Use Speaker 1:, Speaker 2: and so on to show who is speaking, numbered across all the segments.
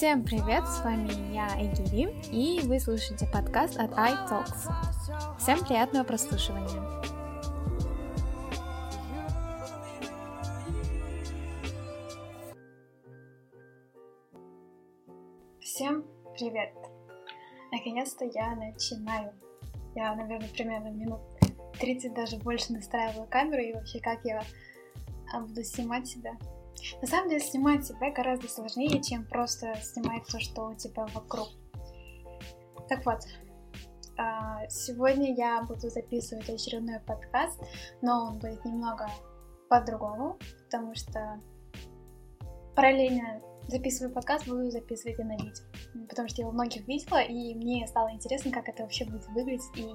Speaker 1: Всем привет, с вами я, Эгири, и вы слушаете подкаст от iTalks. Всем приятного прослушивания. Всем привет! Наконец-то я начинаю. Я, наверное, примерно минут 30 даже больше настраивала камеру, и вообще как я буду снимать себя на самом деле снимать себя гораздо сложнее, чем просто снимать то, что у тебя вокруг. Так вот, а, сегодня я буду записывать очередной подкаст, но он будет немного по-другому, потому что параллельно записываю подкаст, буду записывать и на видео. Потому что я у многих видела, и мне стало интересно, как это вообще будет выглядеть. И,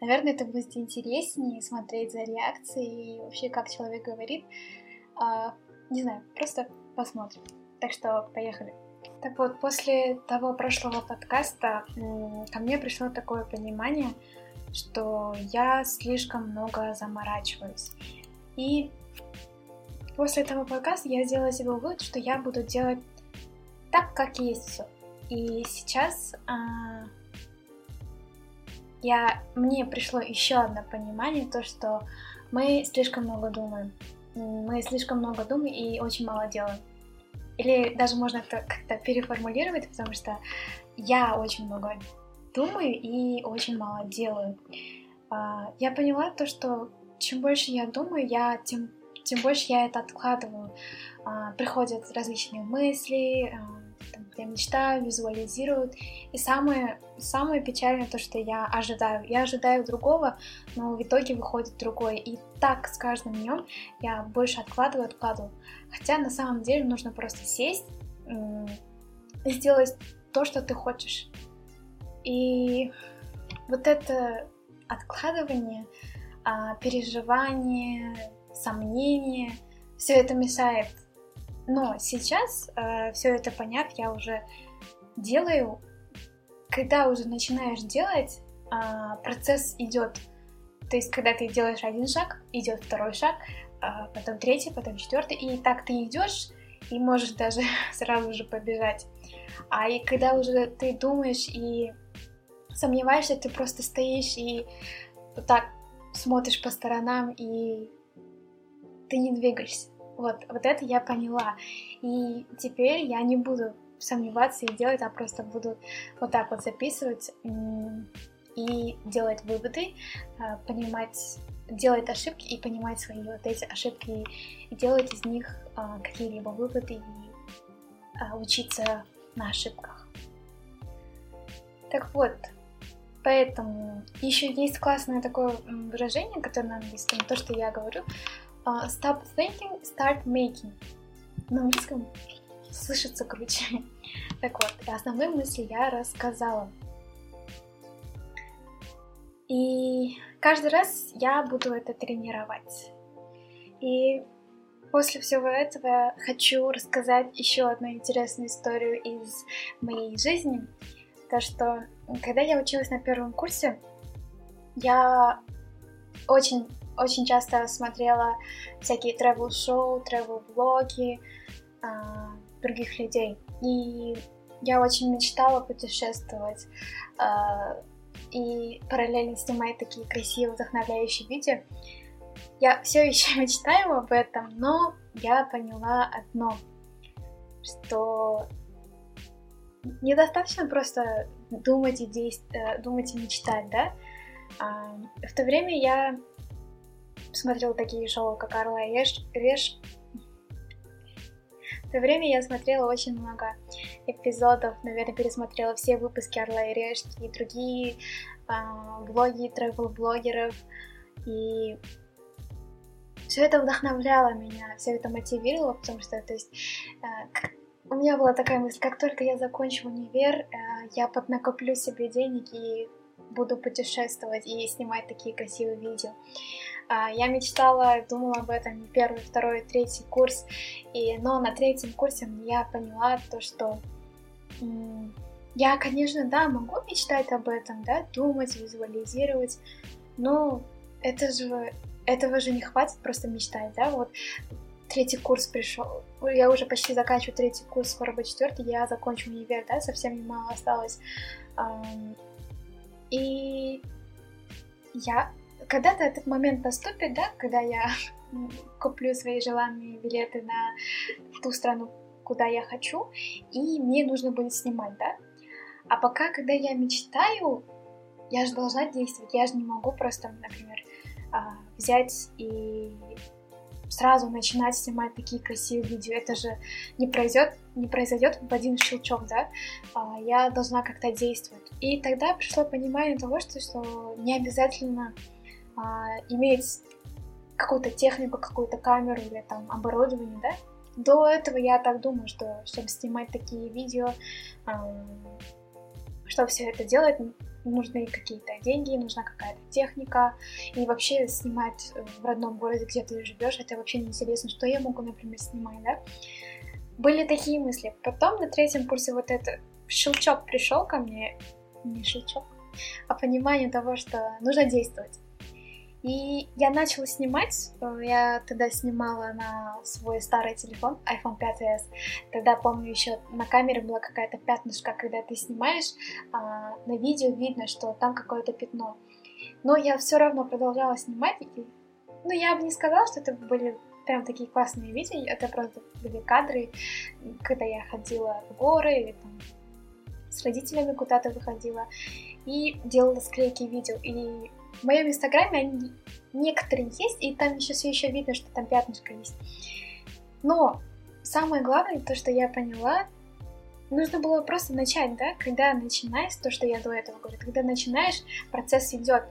Speaker 1: наверное, это будет интереснее смотреть за реакцией и вообще, как человек говорит, а, не знаю, просто посмотрим. Так что поехали. Так вот, после того прошлого подкаста ко мне пришло такое понимание, что я слишком много заморачиваюсь. И после этого подкаста я сделала себе вывод, что я буду делать так, как есть все. И сейчас а, я, мне пришло еще одно понимание, то, что мы слишком много думаем мы слишком много думаем и очень мало делаем. Или даже можно как-то переформулировать, потому что я очень много думаю и очень мало делаю. А, я поняла то, что чем больше я думаю, я тем, тем больше я это откладываю. А, приходят различные мысли, а, я мечтаю, визуализируют. И самое, самое печальное то, что я ожидаю. Я ожидаю другого, но в итоге выходит другое. И так с каждым днем я больше откладываю, откладываю. Хотя на самом деле нужно просто сесть и сделать то, что ты хочешь. И вот это откладывание, а, переживание, сомнение, все это мешает но сейчас э, все это поняв, я уже делаю. Когда уже начинаешь делать, э, процесс идет. То есть, когда ты делаешь один шаг, идет второй шаг, э, потом третий, потом четвертый, и так ты идешь и можешь даже сразу же побежать. А и когда уже ты думаешь и сомневаешься, ты просто стоишь и вот так смотришь по сторонам и ты не двигаешься. Вот, вот это я поняла. И теперь я не буду сомневаться и делать, а просто буду вот так вот записывать и делать выводы, а, понимать, делать ошибки и понимать свои вот эти ошибки и делать из них а, какие-либо выводы и а, учиться на ошибках. Так вот, поэтому еще есть классное такое выражение, которое на английском, то, что я говорю, Uh, stop thinking, start making. На английском слышится круче. так вот, основные мысли я рассказала. И каждый раз я буду это тренировать. И после всего этого хочу рассказать еще одну интересную историю из моей жизни. То, что когда я училась на первом курсе, я очень очень часто смотрела всякие travel-шоу, travel-влоги э, других людей. И я очень мечтала путешествовать э, и параллельно снимать такие красивые, вдохновляющие видео. Я все еще мечтаю об этом, но я поняла одно, что недостаточно просто думать и действовать, э, думать и мечтать, да? А, в то время я смотрел такие шоу, как Орла и Реш. В то время я смотрела очень много эпизодов, наверное, пересмотрела все выпуски Орла и Решки и другие э, блоги тревел-блогеров. И все это вдохновляло меня, все это мотивировало, потому что, то есть, э, у меня была такая мысль, как только я закончу универ, э, я поднакоплю себе денег и буду путешествовать и снимать такие красивые видео. А, я мечтала, думала об этом первый, второй, третий курс, и, но на третьем курсе я поняла то, что я, конечно, да, могу мечтать об этом, да, думать, визуализировать, но это же, этого же не хватит просто мечтать, да, вот третий курс пришел, я уже почти заканчиваю третий курс, скоро будет четвертый, я закончу универ, да, совсем немало осталось. И я, когда-то этот момент наступит, да, когда я куплю свои желанные билеты на ту страну, куда я хочу, и мне нужно будет снимать, да. А пока, когда я мечтаю, я же должна действовать, я же не могу просто, например, а, взять и сразу начинать снимать такие красивые видео. Это же не произойдет, не произойдет в один щелчок, да? А, я должна как-то действовать. И тогда пришло понимание того, что, что не обязательно а, иметь какую-то технику, какую-то камеру или там оборудование, да? До этого я так думаю, что чтобы снимать такие видео, а, чтобы все это делать, нужны какие-то деньги, нужна какая-то техника, и вообще снимать в родном городе, где ты живешь, это вообще неинтересно, что я могу, например, снимать, да? Были такие мысли. Потом на третьем курсе вот этот щелчок пришел ко мне, не щелчок, а понимание того, что нужно действовать. И я начала снимать, э, я тогда снимала на свой старый телефон, iPhone 5s. Тогда, помню, еще на камере была какая-то пятнышко, когда ты снимаешь, а на видео видно, что там какое-то пятно. Но я все равно продолжала снимать, и, ну, я бы не сказала, что это были прям такие классные видео, это просто были кадры, когда я ходила в горы или там с родителями куда-то выходила и делала склейки видео. И в моем инстаграме они некоторые есть, и там еще все еще видно, что там пятнышко есть. Но самое главное, то, что я поняла, нужно было просто начать, да, когда начинаешь, то, что я до этого говорю, когда начинаешь, процесс идет.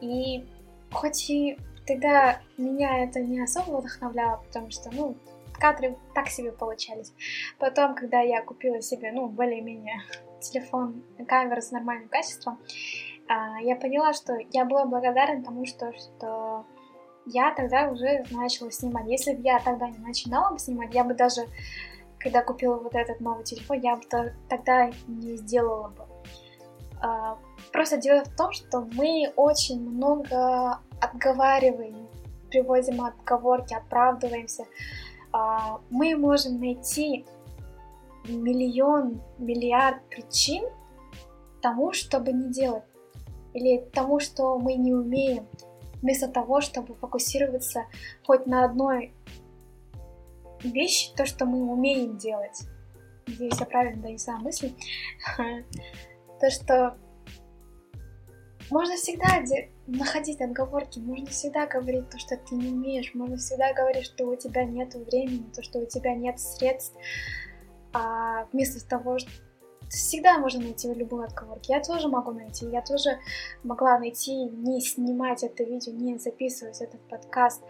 Speaker 1: И хоть и тогда меня это не особо вдохновляло, потому что, ну, кадры так себе получались. Потом, когда я купила себе, ну, более-менее телефон, камеру с нормальным качеством, я поняла, что я была благодарна тому, что, что я тогда уже начала снимать. Если бы я тогда не начинала бы снимать, я бы даже, когда купила вот этот новый телефон, я бы тогда не сделала бы. А, просто дело в том, что мы очень много отговариваем, приводим отговорки, оправдываемся. А, мы можем найти миллион, миллиард причин тому, чтобы не делать или тому, что мы не умеем, вместо того, чтобы фокусироваться хоть на одной вещи, то, что мы умеем делать. Надеюсь, я правильно донесла мысль. То, что можно всегда находить отговорки, можно всегда говорить то, что ты не умеешь, можно всегда говорить, что у тебя нет времени, то, что у тебя нет средств, а вместо того, всегда можно найти любую отговорку. Я тоже могу найти. Я тоже могла найти, не снимать это видео, не записывать этот подкаст.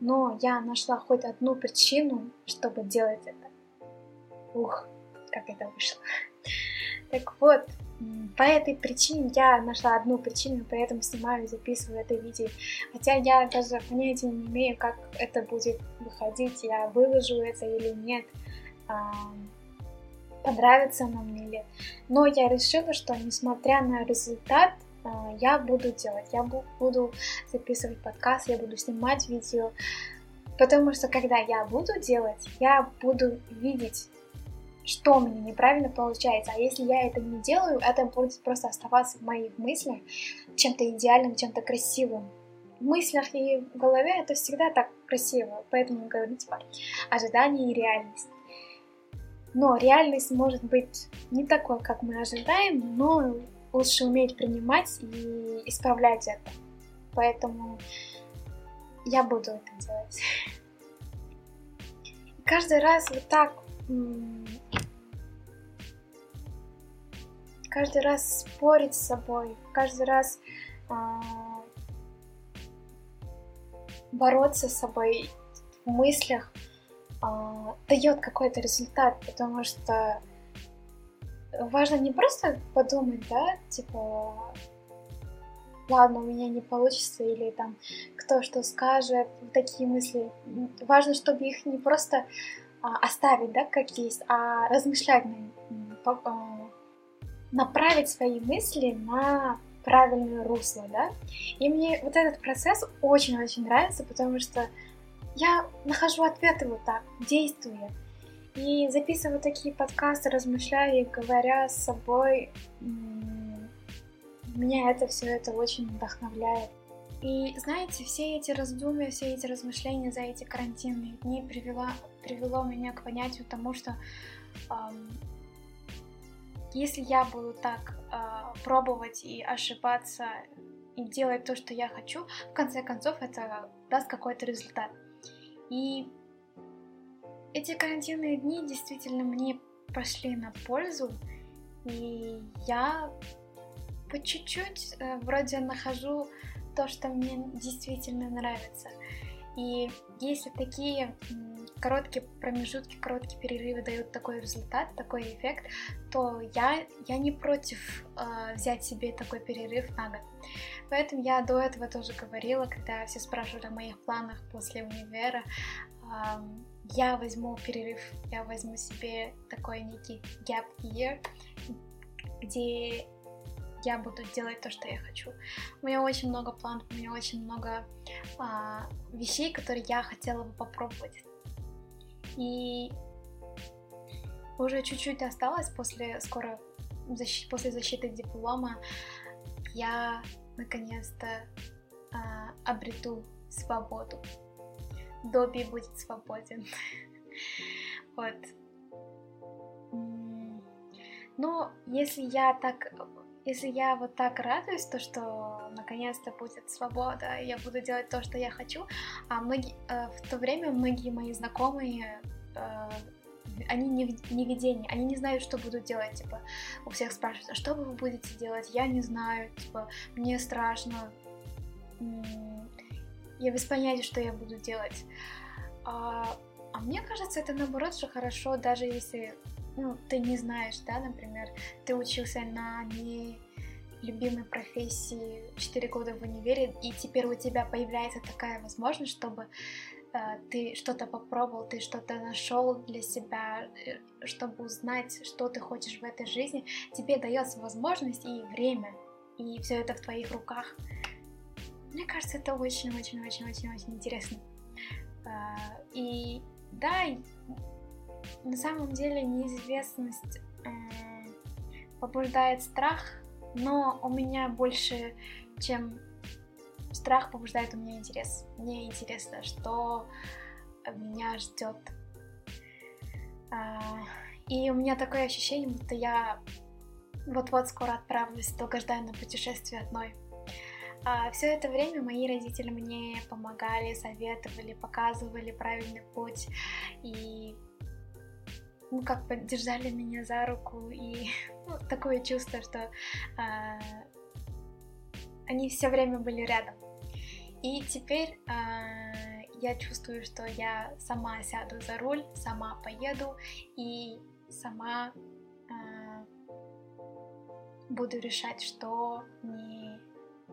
Speaker 1: Но я нашла хоть одну причину, чтобы делать это. Ух, как это вышло. Так вот, по этой причине я нашла одну причину, поэтому снимаю и записываю это видео. Хотя я даже понятия не имею, как это будет выходить, я выложу это или нет понравится оно мне или Но я решила, что несмотря на результат, а, я буду делать, я буду записывать подкаст, я буду снимать видео, потому что когда я буду делать, я буду видеть, что меня неправильно получается, а если я это не делаю, это будет просто оставаться в моих мыслях чем-то идеальным, чем-то красивым. В мыслях и в голове это всегда так красиво, поэтому говорю, типа, ожидание и реальность. Но реальность может быть не такой, как мы ожидаем, но лучше уметь принимать и исправлять это. Поэтому я буду это делать. каждый раз вот так каждый раз спорить с собой, каждый раз а, бороться с собой в мыслях, а, дает какой-то результат, потому что важно не просто подумать, да, типа, ладно, у меня не получится, или там, кто что скажет, такие мысли. Важно, чтобы их не просто а, оставить, да, как есть, а размышлять на а, направить свои мысли на правильное русло, да. И мне вот этот процесс очень-очень нравится, потому что я нахожу ответы вот так, действуя. И записываю такие подкасты, размышляя и говоря с собой, меня это все это очень вдохновляет. И знаете, все эти раздумья, все эти размышления за эти карантинные дни привело, привело меня к понятию тому, что эм, если я буду так э, пробовать и ошибаться и делать то, что я хочу, в конце концов это даст какой-то результат. И эти карантинные дни действительно мне пошли на пользу, и я по чуть-чуть э, вроде нахожу то, что мне действительно нравится. И если такие короткие промежутки, короткие перерывы дают такой результат, такой эффект, то я, я не против э, взять себе такой перерыв на год. Поэтому я до этого тоже говорила, когда все спрашивали о моих планах после универа, э, я возьму перерыв, я возьму себе такой некий gap year, где я буду делать то, что я хочу. У меня очень много планов, у меня очень много а, вещей, которые я хотела бы попробовать. И уже чуть-чуть осталось после скоро защ... после защиты диплома я наконец-то а, обрету свободу. Добби будет свободен. вот. Но если я так если я вот так радуюсь, то что наконец-то будет свобода, я буду делать то, что я хочу, а многие, э, в то время многие мои знакомые э, они не, не видения, они не знают, что будут делать, типа, у всех спрашивают, а что вы будете делать, я не знаю, типа, мне страшно, я без понятия, что я буду делать. А, а мне кажется, это наоборот, что хорошо, даже если ну, ты не знаешь, да, например, ты учился на не любимой профессии 4 года в универе, и теперь у тебя появляется такая возможность, чтобы э, ты что-то попробовал, ты что-то нашел для себя, э, чтобы узнать, что ты хочешь в этой жизни, тебе дается возможность и время, и все это в твоих руках. Мне кажется, это очень-очень-очень-очень-очень интересно. Э, и да, на самом деле неизвестность э, побуждает страх, но у меня больше, чем страх побуждает у меня интерес. Мне интересно, что меня ждет. А, и у меня такое ощущение, будто я вот-вот скоро отправлюсь в долгожданное путешествие одной. А все это время мои родители мне помогали, советовали, показывали правильный путь. И ну, как поддержали меня за руку, и ну, такое чувство, что э, они все время были рядом. И теперь э, я чувствую, что я сама сяду за руль, сама поеду и сама э, буду решать, что не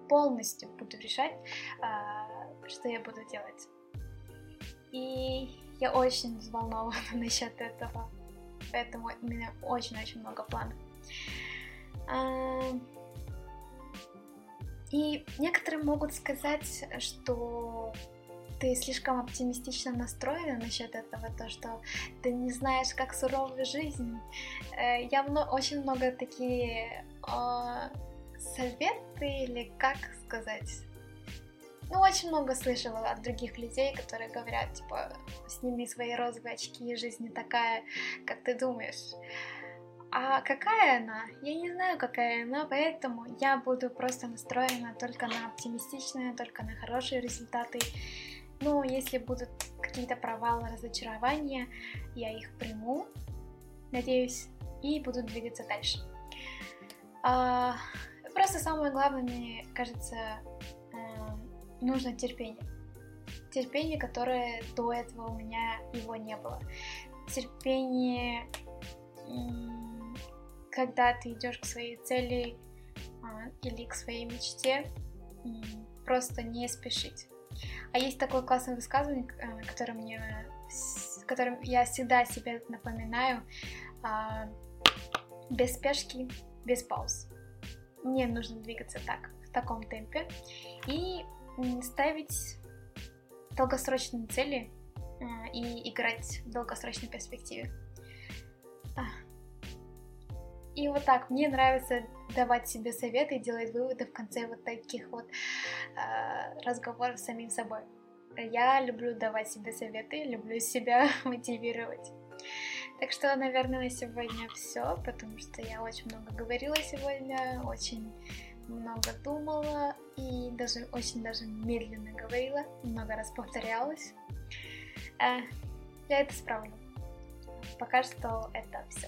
Speaker 1: полностью буду решать, э, что я буду делать. И я очень взволнована насчет этого поэтому у меня очень-очень много планов. И некоторые могут сказать, что ты слишком оптимистично настроена насчет этого, то, что ты не знаешь, как сурова жизнь. Э, я очень много такие советы или как сказать ну, очень много слышала от других людей, которые говорят, типа, сними свои розовые очки, жизнь не такая, как ты думаешь. А какая она? Я не знаю, какая она, поэтому я буду просто настроена только на оптимистичные, только на хорошие результаты. Ну, если будут какие-то провалы, разочарования, я их приму, надеюсь, и буду двигаться дальше. А, просто самое главное, мне кажется, нужно терпение. Терпение, которое до этого у меня его не было. Терпение, когда ты идешь к своей цели а, или к своей мечте, просто не спешить. А есть такое классное высказывание, э, которое мне, которым я всегда себе напоминаю, а, без спешки, без пауз. Мне нужно двигаться так, в таком темпе. И ставить долгосрочные цели э, и играть в долгосрочной перспективе. И вот так, мне нравится давать себе советы и делать выводы в конце вот таких вот э, разговоров с самим собой. Я люблю давать себе советы, люблю себя мотивировать. Так что, наверное, на сегодня все, потому что я очень много говорила сегодня, очень много думала и даже очень даже медленно говорила, много раз повторялась. Э, я это справлю. Пока что это все.